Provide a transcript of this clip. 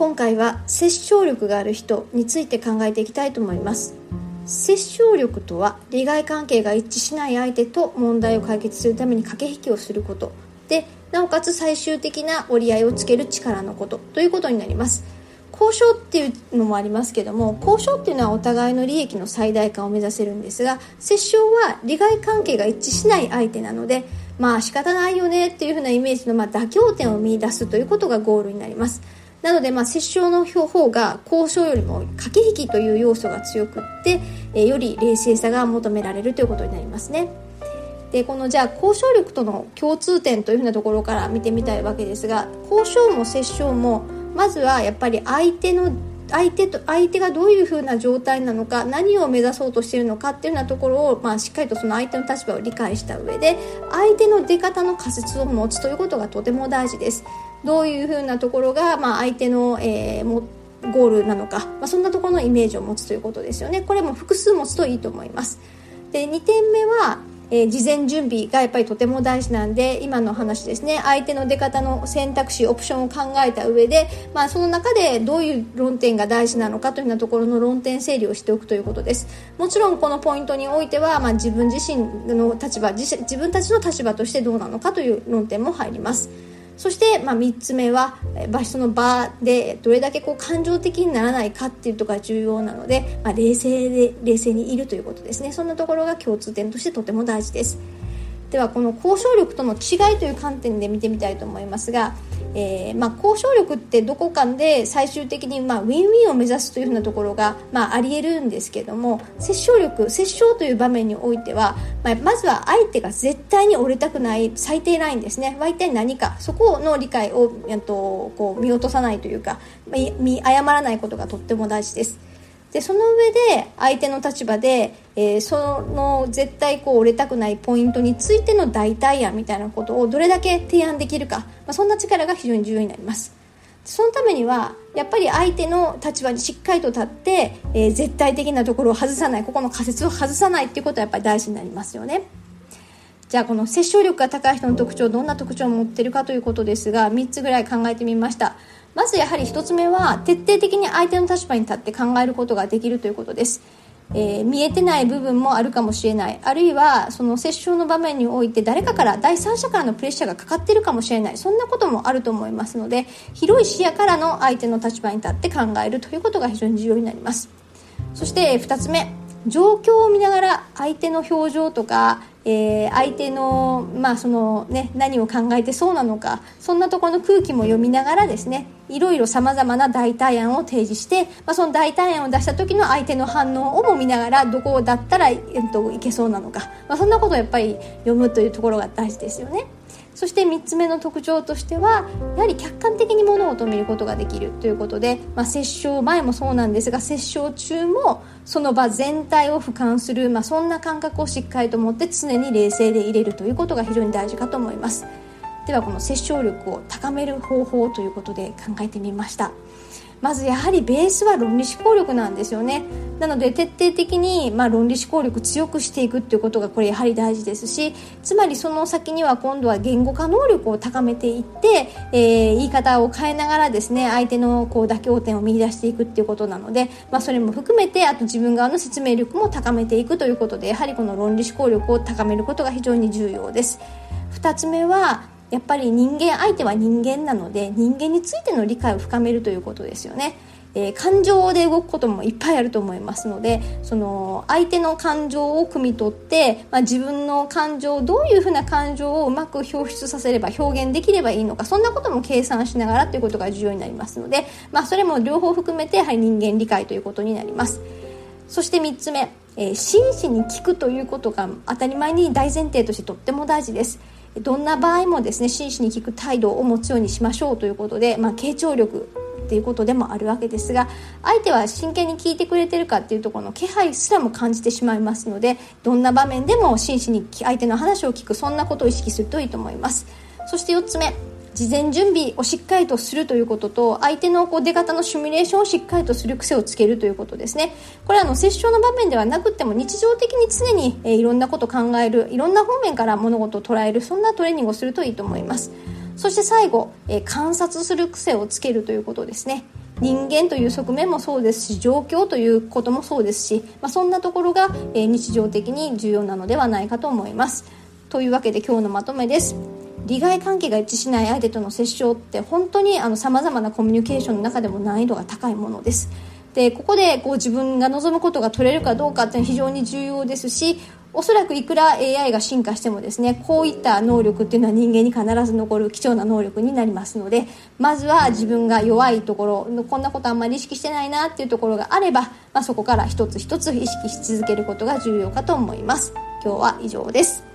今回は殺傷力がある人について考えていきたいと思います。殺傷力とは利害関係が一致しない相手と問題を解決するために駆け引きをすること。でなおかつ最終的な折り合いをつける力のこと。ということになります。交渉っていうのもありますけども交渉っていうのはお互いの利益の最大化を目指せるんですが折衝は利害関係が一致しない相手なのでまあ仕方ないよねっていう風なイメージのま妥協点を見出すということがゴールになります。なので、まあ、折衝の方が交渉よりも駆け引きという要素が強くって、えより冷静さが求められるということになりますね。でこのじゃあ交渉力との共通点というふうなところから見てみたいわけですが交渉も折衝もまずはやっぱり相手の相手と相手がどういうふうな状態なのか何を目指そうとしているのかっていうようなところを、まあ、しっかりとその相手の立場を理解した上で相手の出方の仮説を持つということがとても大事です。どういうふうなところが、まあ、相手の、えー、もゴールなのか、まあ、そんなところのイメージを持つということですよね。これも複数持つといいと思います。で2点目はえー、事前準備がやっぱりとても大事なんで今の話ですね相手の出方の選択肢オプションを考えた上で、まあ、その中でどういう論点が大事なのかというようなところの論点整理をしておくということですもちろんこのポイントにおいては、まあ、自分自身の立場自分たちの立場としてどうなのかという論点も入りますそして、まあ、3つ目は場所の場でどれだけこう感情的にならないかっていうところが重要なので、まあ、冷静で冷静にいるということですね。そんなところが共通点としてとても大事です。ではこの交渉力との違いという観点で見てみたいと思いますがえー、まあ、交渉力ってどこかで最終的に、まあ、ウィンウィンを目指すというふうなところが、まあ、ありえるんですけども折衝力折衝という場面においては、まあ、まずは相手が絶対に折れたくない最低ラインですね、まあ、一体何かそこの理解をとこう見落とさないというか見誤らないことがとっても大事です。でその上で相手の立場で、えー、その絶対こう折れたくないポイントについての代替案みたいなことをどれだけ提案できるか、まあ、そんな力が非常に重要になります。そのためにはやっぱり相手の立場にしっかりと立って、えー、絶対的なところを外さないここの仮説を外さないっていうことはやっぱり大事になりますよね。じゃあこの殺傷力が高い人の特徴どんな特徴を持っているかということですが3つぐらい考えてみました。まずやはり1つ目は徹底的に相手の立場に立って考えることができるということです。えー、見えてない部分もあるかもしれない。あるいはその接触の場面において誰かから第三者からのプレッシャーがかかっているかもしれない。そんなこともあると思いますので広い視野からの相手の立場に立って考えるということが非常に重要になります。そして2つ目状況を見ながら相手の表情とかえー、相手の,、まあそのね、何を考えてそうなのかそんなところの空気も読みながらですねいろいろさまざまな代替案を提示して、まあ、その代替案を出した時の相手の反応をも見ながらどこだったら、えっと、いけそうなのか、まあ、そんなことをやっぱり読むというところが大事ですよね。そして3つ目の特徴としてはやはり客観的に物事を見ることができるということで、まあ、接触前もそうなんですが接触中もその場全体を俯瞰する、まあ、そんな感覚をしっかりと持って常に冷静でいれるということが非常に大事かと思います。ではこの接触力を高める方法ということで考えてみました。まずやはりベースは論理思考力なんですよねなので徹底的に、まあ、論理思考力強くしていくっていうことがこれやはり大事ですしつまりその先には今度は言語化能力を高めていって、えー、言い方を変えながらですね相手のこう妥協点を見出していくっていうことなので、まあ、それも含めてあと自分側の説明力も高めていくということでやはりこの論理思考力を高めることが非常に重要です。2つ目はやっぱり人間相手は人間なので人間についての理解を深めるということですよね。えー、感情で動くこともいっぱいあると思いますのでその相手の感情を汲み取って、まあ、自分の感情どういうふうな感情をうまく表出させれば表現できればいいのかそんなことも計算しながらということが重要になりますので、まあ、それも両方含めてやはり人間理解ということになります。そして3つ目、えー、真摯に聞くということが当たり前に大前提としてとっても大事です。どんな場合もですね真摯に聞く態度を持つようにしましょうということで、まあ、傾聴力っていうことでもあるわけですが相手は真剣に聞いてくれてるかっていうところの気配すらも感じてしまいますのでどんな場面でも真摯に相手の話を聞くそんなことを意識するといいと思います。そして4つ目。事前準備をしっかりとするということと相手のこう出方のシミュレーションをしっかりとする癖をつけるということですね。これはあの接触の場面ではなくても日常的に常に、え、いろんなことを考えるいろんな方面から物事を捉えるそんなトレーニングをするといいと思います。そして最後、え、観察する癖をつけるということですね。人間という側面もそうですし状況ということもそうですし、まあ、そんなところが、え日常的に重要なのではないかと思います。というわけで今日のまとめです。利害関係が一致しない相手との接触って本当にさまざまなコミュニケーションの中でも難易度が高いものです。でここでこう自分が望むことが取れるかどうかっていうのは非常に重要ですしおそらくいくら AI が進化してもですねこういった能力っていうのは人間に必ず残る貴重な能力になりますのでまずは自分が弱いところこんなことあんまり意識してないなっていうところがあれば、まあ、そこから一つ一つ意識し続けることが重要かと思います。今日は以上です。